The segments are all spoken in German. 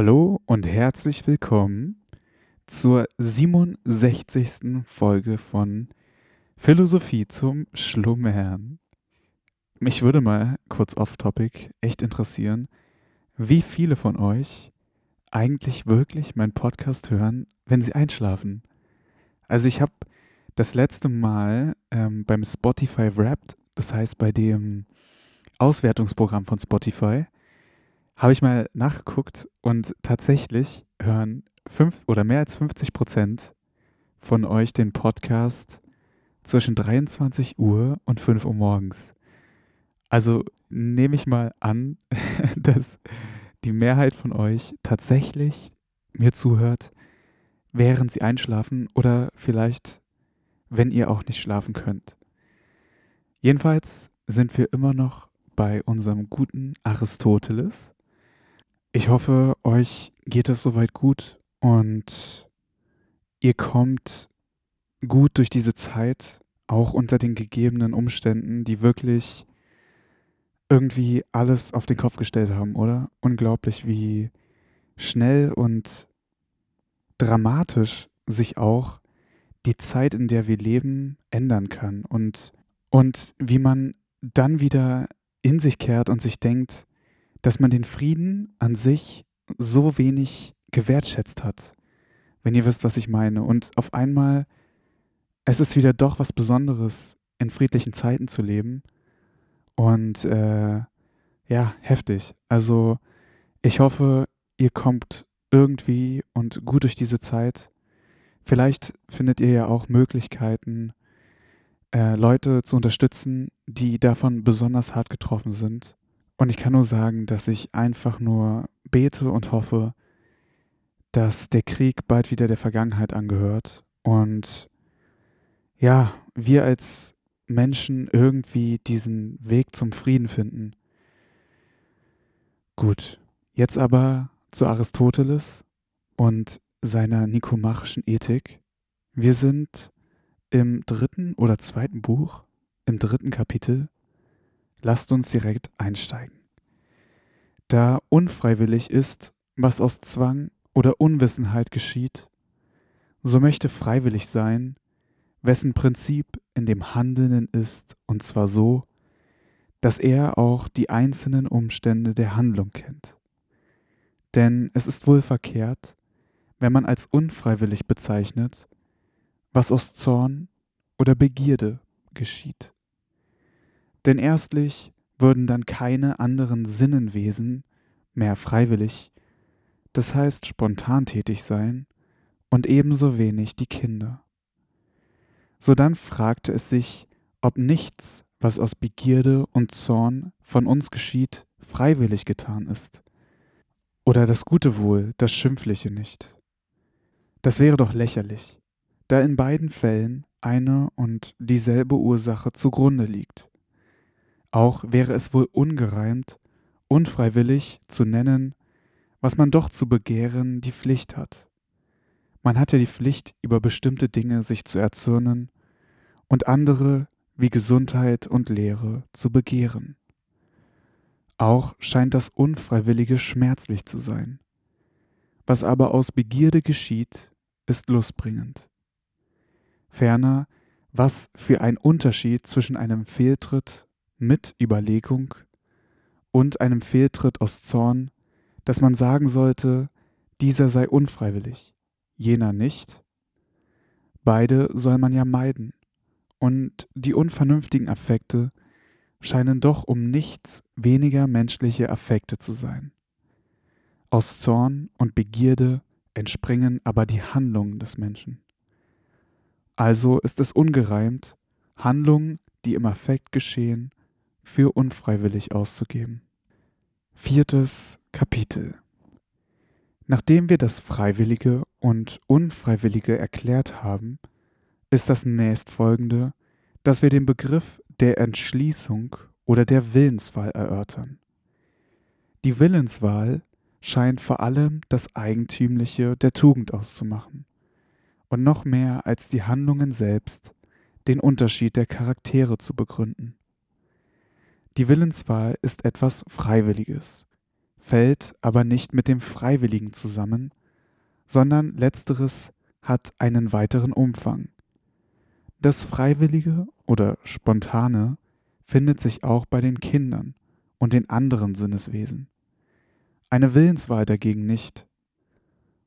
Hallo und herzlich willkommen zur 67. Folge von Philosophie zum Schlummern. Mich würde mal kurz off-topic echt interessieren, wie viele von euch eigentlich wirklich meinen Podcast hören, wenn sie einschlafen. Also ich habe das letzte Mal ähm, beim Spotify Wrapped, das heißt bei dem Auswertungsprogramm von Spotify, habe ich mal nachgeguckt und tatsächlich hören fünf oder mehr als 50 Prozent von euch den Podcast zwischen 23 Uhr und 5 Uhr morgens. Also nehme ich mal an, dass die Mehrheit von euch tatsächlich mir zuhört, während sie einschlafen oder vielleicht, wenn ihr auch nicht schlafen könnt. Jedenfalls sind wir immer noch bei unserem guten Aristoteles ich hoffe, euch geht es soweit gut und ihr kommt gut durch diese Zeit, auch unter den gegebenen Umständen, die wirklich irgendwie alles auf den Kopf gestellt haben, oder? Unglaublich, wie schnell und dramatisch sich auch die Zeit, in der wir leben, ändern kann und, und wie man dann wieder in sich kehrt und sich denkt, dass man den Frieden an sich so wenig gewertschätzt hat, wenn ihr wisst, was ich meine. Und auf einmal, es ist wieder doch was Besonderes, in friedlichen Zeiten zu leben. Und äh, ja, heftig. Also ich hoffe, ihr kommt irgendwie und gut durch diese Zeit. Vielleicht findet ihr ja auch Möglichkeiten, äh, Leute zu unterstützen, die davon besonders hart getroffen sind. Und ich kann nur sagen, dass ich einfach nur bete und hoffe, dass der Krieg bald wieder der Vergangenheit angehört und ja, wir als Menschen irgendwie diesen Weg zum Frieden finden. Gut, jetzt aber zu Aristoteles und seiner nikomachischen Ethik. Wir sind im dritten oder zweiten Buch, im dritten Kapitel Lasst uns direkt einsteigen. Da unfreiwillig ist, was aus Zwang oder Unwissenheit geschieht, so möchte freiwillig sein, wessen Prinzip in dem Handelnden ist, und zwar so, dass er auch die einzelnen Umstände der Handlung kennt. Denn es ist wohl verkehrt, wenn man als unfreiwillig bezeichnet, was aus Zorn oder Begierde geschieht. Denn erstlich würden dann keine anderen Sinnenwesen mehr freiwillig, das heißt spontan tätig sein, und ebenso wenig die Kinder. Sodann fragte es sich, ob nichts, was aus Begierde und Zorn von uns geschieht, freiwillig getan ist. Oder das Gute wohl, das Schimpfliche nicht. Das wäre doch lächerlich, da in beiden Fällen eine und dieselbe Ursache zugrunde liegt. Auch wäre es wohl ungereimt, unfreiwillig zu nennen, was man doch zu begehren die Pflicht hat. Man hat ja die Pflicht, über bestimmte Dinge sich zu erzürnen und andere wie Gesundheit und Lehre zu begehren. Auch scheint das Unfreiwillige schmerzlich zu sein. Was aber aus Begierde geschieht, ist lustbringend. Ferner, was für ein Unterschied zwischen einem Fehltritt mit Überlegung und einem Fehltritt aus Zorn, dass man sagen sollte, dieser sei unfreiwillig, jener nicht? Beide soll man ja meiden, und die unvernünftigen Affekte scheinen doch um nichts weniger menschliche Affekte zu sein. Aus Zorn und Begierde entspringen aber die Handlungen des Menschen. Also ist es ungereimt, Handlungen, die im Affekt geschehen, für unfreiwillig auszugeben. Viertes Kapitel Nachdem wir das Freiwillige und Unfreiwillige erklärt haben, ist das nächstfolgende, dass wir den Begriff der Entschließung oder der Willenswahl erörtern. Die Willenswahl scheint vor allem das Eigentümliche der Tugend auszumachen und noch mehr als die Handlungen selbst den Unterschied der Charaktere zu begründen. Die Willenswahl ist etwas Freiwilliges, fällt aber nicht mit dem Freiwilligen zusammen, sondern letzteres hat einen weiteren Umfang. Das Freiwillige oder Spontane findet sich auch bei den Kindern und den anderen Sinneswesen. Eine Willenswahl dagegen nicht.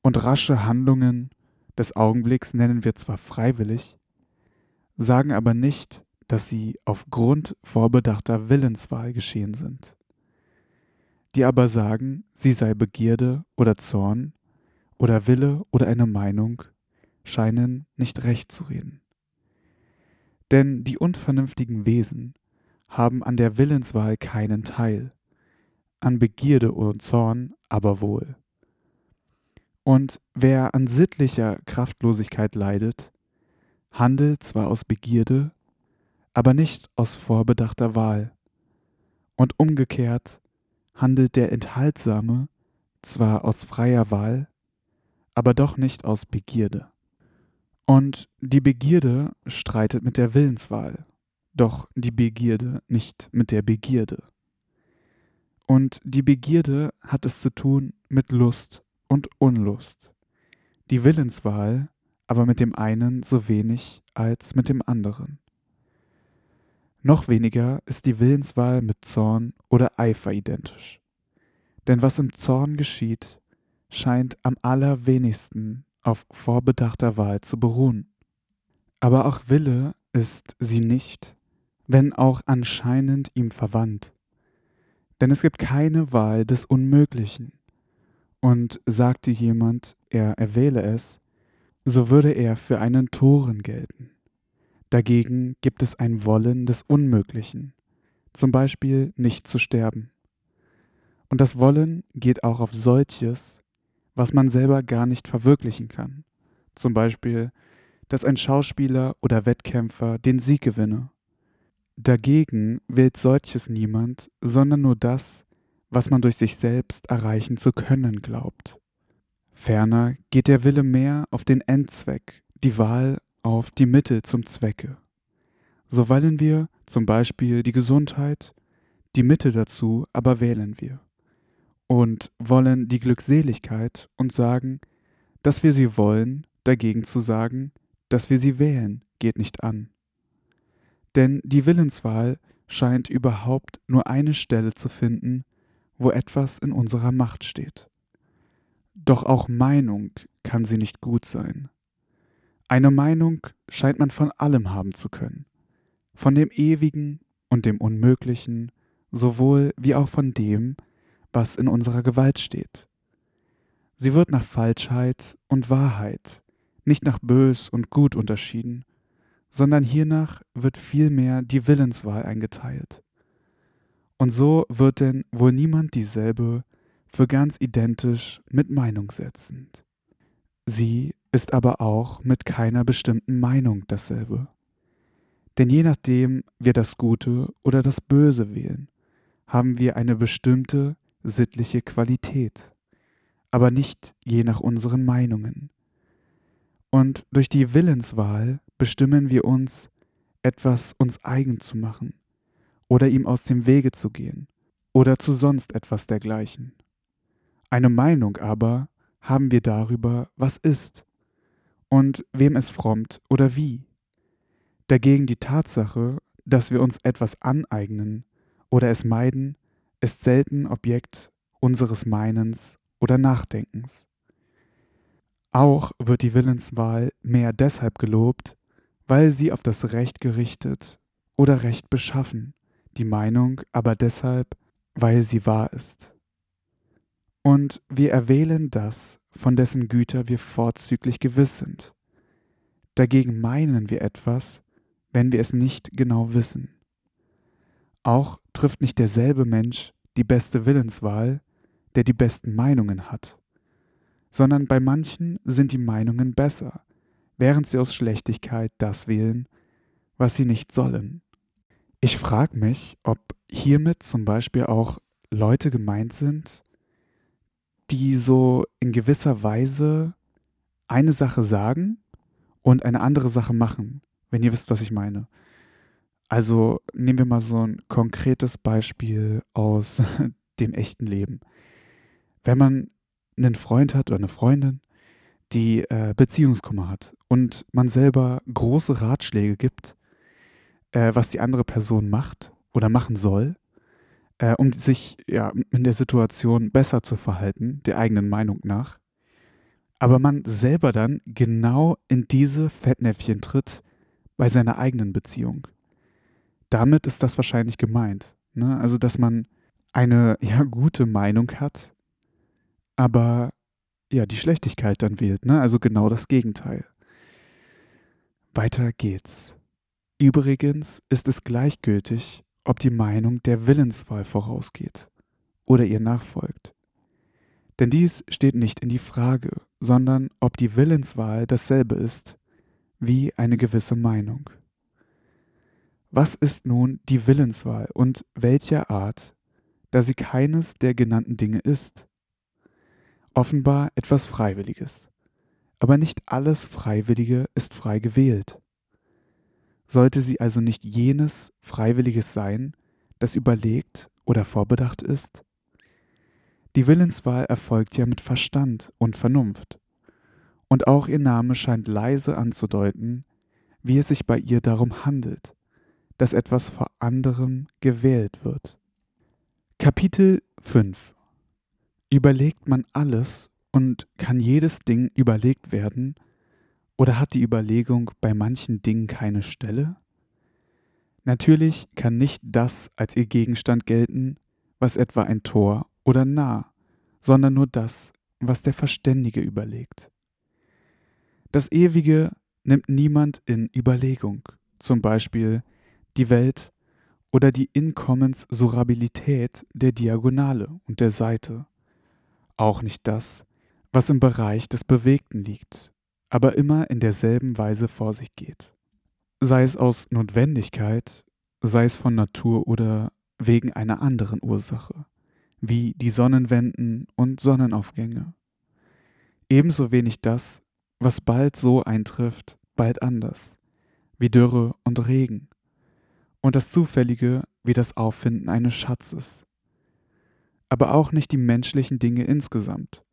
Und rasche Handlungen des Augenblicks nennen wir zwar freiwillig, sagen aber nicht, dass sie aufgrund vorbedachter Willenswahl geschehen sind. Die aber sagen, sie sei Begierde oder Zorn oder Wille oder eine Meinung, scheinen nicht recht zu reden. Denn die unvernünftigen Wesen haben an der Willenswahl keinen Teil, an Begierde und Zorn aber wohl. Und wer an sittlicher Kraftlosigkeit leidet, handelt zwar aus Begierde, aber nicht aus vorbedachter Wahl. Und umgekehrt handelt der Enthaltsame zwar aus freier Wahl, aber doch nicht aus Begierde. Und die Begierde streitet mit der Willenswahl, doch die Begierde nicht mit der Begierde. Und die Begierde hat es zu tun mit Lust und Unlust. Die Willenswahl aber mit dem einen so wenig als mit dem anderen. Noch weniger ist die Willenswahl mit Zorn oder Eifer identisch. Denn was im Zorn geschieht, scheint am allerwenigsten auf vorbedachter Wahl zu beruhen. Aber auch Wille ist sie nicht, wenn auch anscheinend ihm verwandt. Denn es gibt keine Wahl des Unmöglichen. Und sagte jemand, er erwähle es, so würde er für einen Toren gelten. Dagegen gibt es ein Wollen des Unmöglichen, zum Beispiel nicht zu sterben. Und das Wollen geht auch auf solches, was man selber gar nicht verwirklichen kann, zum Beispiel, dass ein Schauspieler oder Wettkämpfer den Sieg gewinne. Dagegen wählt solches niemand, sondern nur das, was man durch sich selbst erreichen zu können glaubt. Ferner geht der Wille mehr auf den Endzweck, die Wahl auf die Mittel zum Zwecke. So wollen wir zum Beispiel die Gesundheit, die Mittel dazu aber wählen wir. Und wollen die Glückseligkeit und sagen, dass wir sie wollen, dagegen zu sagen, dass wir sie wählen, geht nicht an. Denn die Willenswahl scheint überhaupt nur eine Stelle zu finden, wo etwas in unserer Macht steht. Doch auch Meinung kann sie nicht gut sein. Eine Meinung scheint man von allem haben zu können, von dem Ewigen und dem Unmöglichen, sowohl wie auch von dem, was in unserer Gewalt steht. Sie wird nach Falschheit und Wahrheit, nicht nach Bös und Gut unterschieden, sondern hiernach wird vielmehr die Willenswahl eingeteilt. Und so wird denn wohl niemand dieselbe für ganz identisch mit Meinung setzend. Sie ist aber auch mit keiner bestimmten Meinung dasselbe. Denn je nachdem wir das Gute oder das Böse wählen, haben wir eine bestimmte sittliche Qualität, aber nicht je nach unseren Meinungen. Und durch die Willenswahl bestimmen wir uns, etwas uns eigen zu machen oder ihm aus dem Wege zu gehen oder zu sonst etwas dergleichen. Eine Meinung aber haben wir darüber, was ist und wem es frommt oder wie. Dagegen die Tatsache, dass wir uns etwas aneignen oder es meiden, ist selten Objekt unseres Meinens oder Nachdenkens. Auch wird die Willenswahl mehr deshalb gelobt, weil sie auf das Recht gerichtet oder Recht beschaffen, die Meinung aber deshalb, weil sie wahr ist. Und wir erwählen das, von dessen Güter wir vorzüglich gewiss sind. Dagegen meinen wir etwas, wenn wir es nicht genau wissen. Auch trifft nicht derselbe Mensch die beste Willenswahl, der die besten Meinungen hat, sondern bei manchen sind die Meinungen besser, während sie aus Schlechtigkeit das wählen, was sie nicht sollen. Ich frage mich, ob hiermit zum Beispiel auch Leute gemeint sind, die so in gewisser Weise eine Sache sagen und eine andere Sache machen, wenn ihr wisst, was ich meine. Also nehmen wir mal so ein konkretes Beispiel aus dem echten Leben. Wenn man einen Freund hat oder eine Freundin, die äh, Beziehungskummer hat und man selber große Ratschläge gibt, äh, was die andere Person macht oder machen soll, äh, um sich ja in der Situation besser zu verhalten, der eigenen Meinung nach, aber man selber dann genau in diese Fettnäpfchen tritt bei seiner eigenen Beziehung. Damit ist das wahrscheinlich gemeint. Ne? Also, dass man eine ja gute Meinung hat, aber ja, die Schlechtigkeit dann wählt, ne? Also genau das Gegenteil. Weiter geht's. Übrigens ist es gleichgültig, ob die Meinung der Willenswahl vorausgeht oder ihr nachfolgt. Denn dies steht nicht in die Frage, sondern ob die Willenswahl dasselbe ist wie eine gewisse Meinung. Was ist nun die Willenswahl und welcher Art, da sie keines der genannten Dinge ist? Offenbar etwas Freiwilliges. Aber nicht alles Freiwillige ist frei gewählt. Sollte sie also nicht jenes Freiwilliges sein, das überlegt oder vorbedacht ist? Die Willenswahl erfolgt ja mit Verstand und Vernunft. Und auch ihr Name scheint leise anzudeuten, wie es sich bei ihr darum handelt, dass etwas vor anderem gewählt wird. Kapitel 5 Überlegt man alles und kann jedes Ding überlegt werden, oder hat die Überlegung bei manchen Dingen keine Stelle? Natürlich kann nicht das als ihr Gegenstand gelten, was etwa ein Tor oder nah, sondern nur das, was der Verständige überlegt. Das Ewige nimmt niemand in Überlegung, zum Beispiel die Welt oder die Inkommenssurabilität der Diagonale und der Seite. Auch nicht das, was im Bereich des Bewegten liegt, aber immer in derselben Weise vor sich geht. Sei es aus Notwendigkeit, sei es von Natur oder wegen einer anderen Ursache, wie die Sonnenwenden und Sonnenaufgänge. Ebenso wenig das, was bald so eintrifft, bald anders, wie Dürre und Regen, und das Zufällige wie das Auffinden eines Schatzes. Aber auch nicht die menschlichen Dinge insgesamt.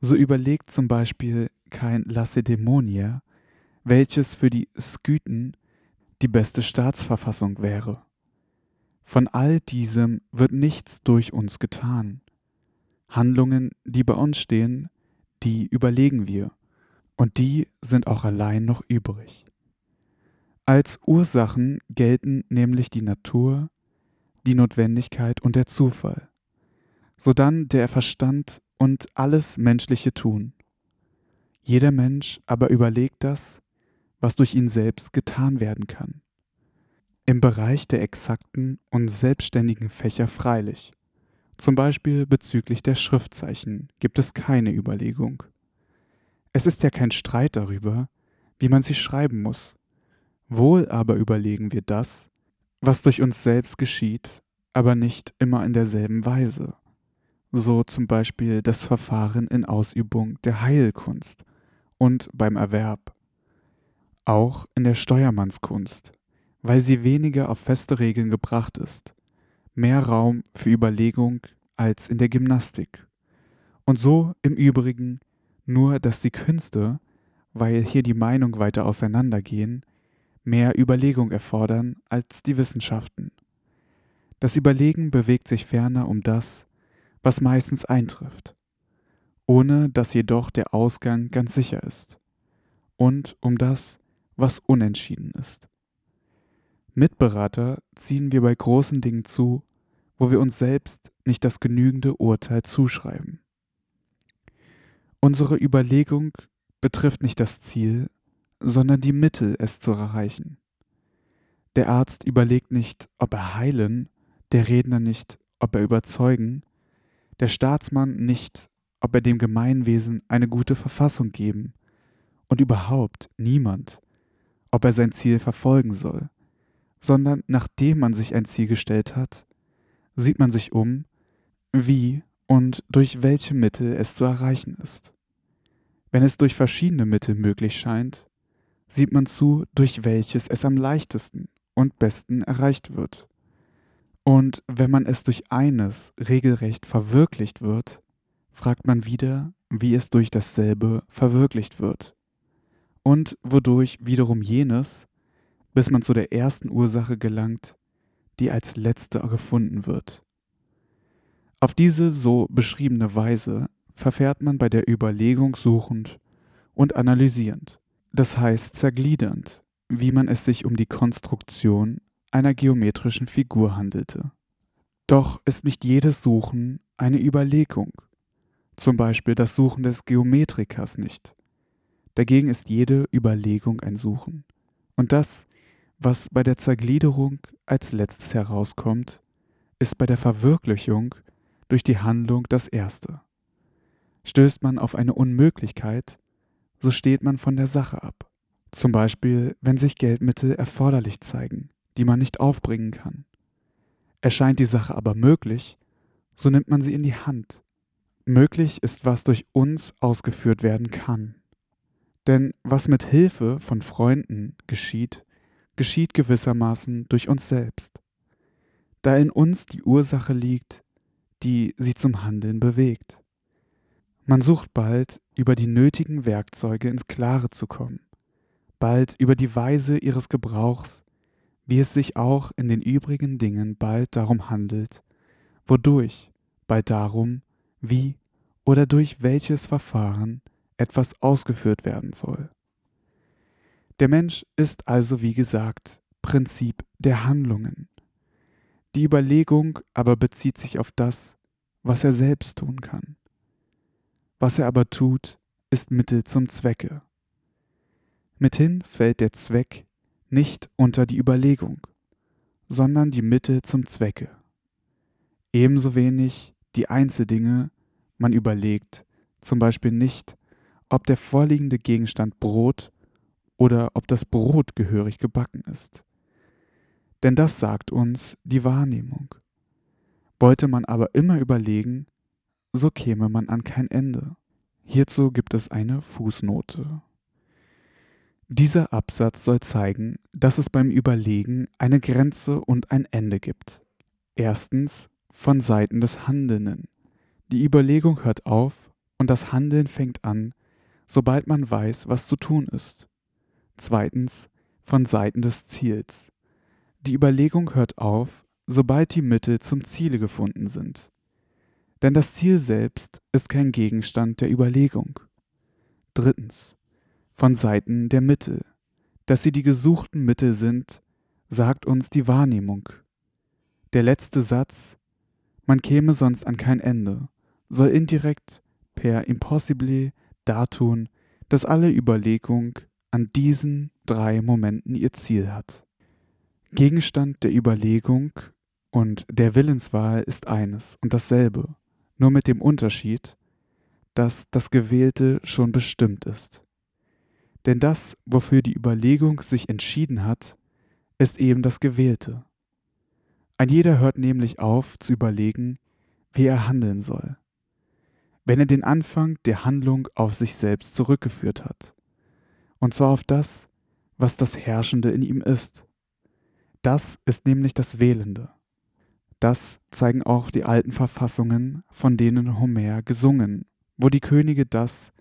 So überlegt zum Beispiel kein Lacedämonier, welches für die Skythen die beste Staatsverfassung wäre. Von all diesem wird nichts durch uns getan. Handlungen, die bei uns stehen, die überlegen wir, und die sind auch allein noch übrig. Als Ursachen gelten nämlich die Natur, die Notwendigkeit und der Zufall, sodann der Verstand und alles menschliche Tun. Jeder Mensch aber überlegt das, was durch ihn selbst getan werden kann. Im Bereich der exakten und selbstständigen Fächer freilich, zum Beispiel bezüglich der Schriftzeichen, gibt es keine Überlegung. Es ist ja kein Streit darüber, wie man sie schreiben muss. Wohl aber überlegen wir das, was durch uns selbst geschieht, aber nicht immer in derselben Weise. So zum Beispiel das Verfahren in Ausübung der Heilkunst und beim Erwerb. Auch in der Steuermannskunst, weil sie weniger auf feste Regeln gebracht ist, mehr Raum für Überlegung als in der Gymnastik. Und so im Übrigen nur, dass die Künste, weil hier die Meinung weiter auseinandergehen, mehr Überlegung erfordern als die Wissenschaften. Das Überlegen bewegt sich ferner um das, was meistens eintrifft, ohne dass jedoch der Ausgang ganz sicher ist, und um das, was unentschieden ist. Mitberater ziehen wir bei großen Dingen zu, wo wir uns selbst nicht das genügende Urteil zuschreiben. Unsere Überlegung betrifft nicht das Ziel, sondern die Mittel, es zu erreichen. Der Arzt überlegt nicht, ob er heilen, der Redner nicht, ob er überzeugen, der Staatsmann nicht, ob er dem Gemeinwesen eine gute Verfassung geben, und überhaupt niemand, ob er sein Ziel verfolgen soll, sondern nachdem man sich ein Ziel gestellt hat, sieht man sich um, wie und durch welche Mittel es zu erreichen ist. Wenn es durch verschiedene Mittel möglich scheint, sieht man zu, durch welches es am leichtesten und besten erreicht wird. Und wenn man es durch eines regelrecht verwirklicht wird, fragt man wieder, wie es durch dasselbe verwirklicht wird und wodurch wiederum jenes, bis man zu der ersten Ursache gelangt, die als letzte gefunden wird. Auf diese so beschriebene Weise verfährt man bei der Überlegung suchend und analysierend, das heißt zergliedernd, wie man es sich um die Konstruktion einer geometrischen Figur handelte. Doch ist nicht jedes Suchen eine Überlegung, zum Beispiel das Suchen des Geometrikers nicht. Dagegen ist jede Überlegung ein Suchen. Und das, was bei der Zergliederung als letztes herauskommt, ist bei der Verwirklichung durch die Handlung das Erste. Stößt man auf eine Unmöglichkeit, so steht man von der Sache ab. Zum Beispiel, wenn sich Geldmittel erforderlich zeigen, die man nicht aufbringen kann. Erscheint die Sache aber möglich, so nimmt man sie in die Hand. Möglich ist, was durch uns ausgeführt werden kann. Denn was mit Hilfe von Freunden geschieht, geschieht gewissermaßen durch uns selbst, da in uns die Ursache liegt, die sie zum Handeln bewegt. Man sucht bald, über die nötigen Werkzeuge ins Klare zu kommen, bald über die Weise ihres Gebrauchs, wie es sich auch in den übrigen Dingen bald darum handelt, wodurch, bald darum, wie oder durch welches Verfahren etwas ausgeführt werden soll. Der Mensch ist also, wie gesagt, Prinzip der Handlungen. Die Überlegung aber bezieht sich auf das, was er selbst tun kann. Was er aber tut, ist Mittel zum Zwecke. Mithin fällt der Zweck nicht unter die Überlegung, sondern die Mittel zum Zwecke. Ebenso wenig die Einzeldinge man überlegt, zum Beispiel nicht, ob der vorliegende Gegenstand Brot oder ob das Brot gehörig gebacken ist. Denn das sagt uns die Wahrnehmung. Wollte man aber immer überlegen, so käme man an kein Ende. Hierzu gibt es eine Fußnote. Dieser Absatz soll zeigen, dass es beim Überlegen eine Grenze und ein Ende gibt. Erstens von Seiten des Handelnden. Die Überlegung hört auf und das Handeln fängt an, sobald man weiß, was zu tun ist. Zweitens von Seiten des Ziels. Die Überlegung hört auf, sobald die Mittel zum Ziele gefunden sind. Denn das Ziel selbst ist kein Gegenstand der Überlegung. Drittens von Seiten der Mittel. Dass sie die gesuchten Mittel sind, sagt uns die Wahrnehmung. Der letzte Satz, man käme sonst an kein Ende, soll indirekt per impossibile dartun, dass alle Überlegung an diesen drei Momenten ihr Ziel hat. Gegenstand der Überlegung und der Willenswahl ist eines und dasselbe, nur mit dem Unterschied, dass das Gewählte schon bestimmt ist. Denn das, wofür die Überlegung sich entschieden hat, ist eben das Gewählte. Ein jeder hört nämlich auf zu überlegen, wie er handeln soll wenn er den Anfang der Handlung auf sich selbst zurückgeführt hat. Und zwar auf das, was das Herrschende in ihm ist. Das ist nämlich das Wählende. Das zeigen auch die alten Verfassungen, von denen Homer gesungen, wo die Könige das,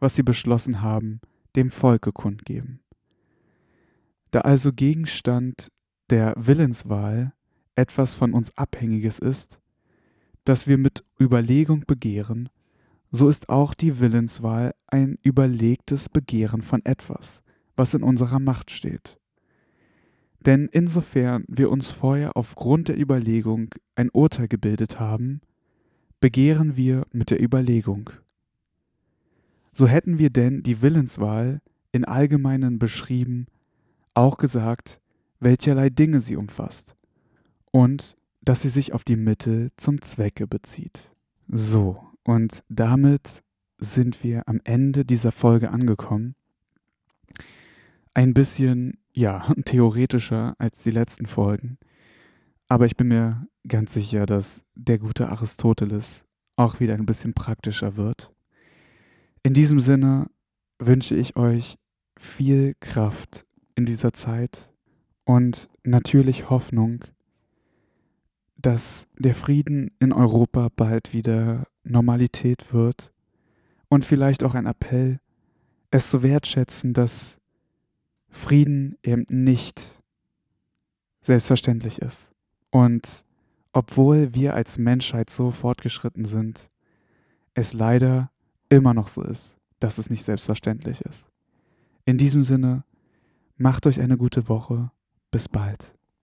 was sie beschlossen haben, dem Volke kundgeben. Da also Gegenstand der Willenswahl etwas von uns Abhängiges ist, das wir mit Überlegung begehren, so ist auch die Willenswahl ein überlegtes Begehren von etwas, was in unserer Macht steht. Denn insofern wir uns vorher aufgrund der Überlegung ein Urteil gebildet haben, begehren wir mit der Überlegung. So hätten wir denn die Willenswahl in allgemeinen beschrieben, auch gesagt, welcherlei Dinge sie umfasst und dass sie sich auf die Mittel zum Zwecke bezieht. So, und damit sind wir am Ende dieser Folge angekommen. Ein bisschen, ja, theoretischer als die letzten Folgen. Aber ich bin mir ganz sicher, dass der gute Aristoteles auch wieder ein bisschen praktischer wird. In diesem Sinne wünsche ich euch viel Kraft in dieser Zeit und natürlich Hoffnung, dass der Frieden in Europa bald wieder Normalität wird und vielleicht auch ein Appell, es zu wertschätzen, dass Frieden eben nicht selbstverständlich ist. Und obwohl wir als Menschheit so fortgeschritten sind, es leider immer noch so ist, dass es nicht selbstverständlich ist. In diesem Sinne, macht euch eine gute Woche. Bis bald.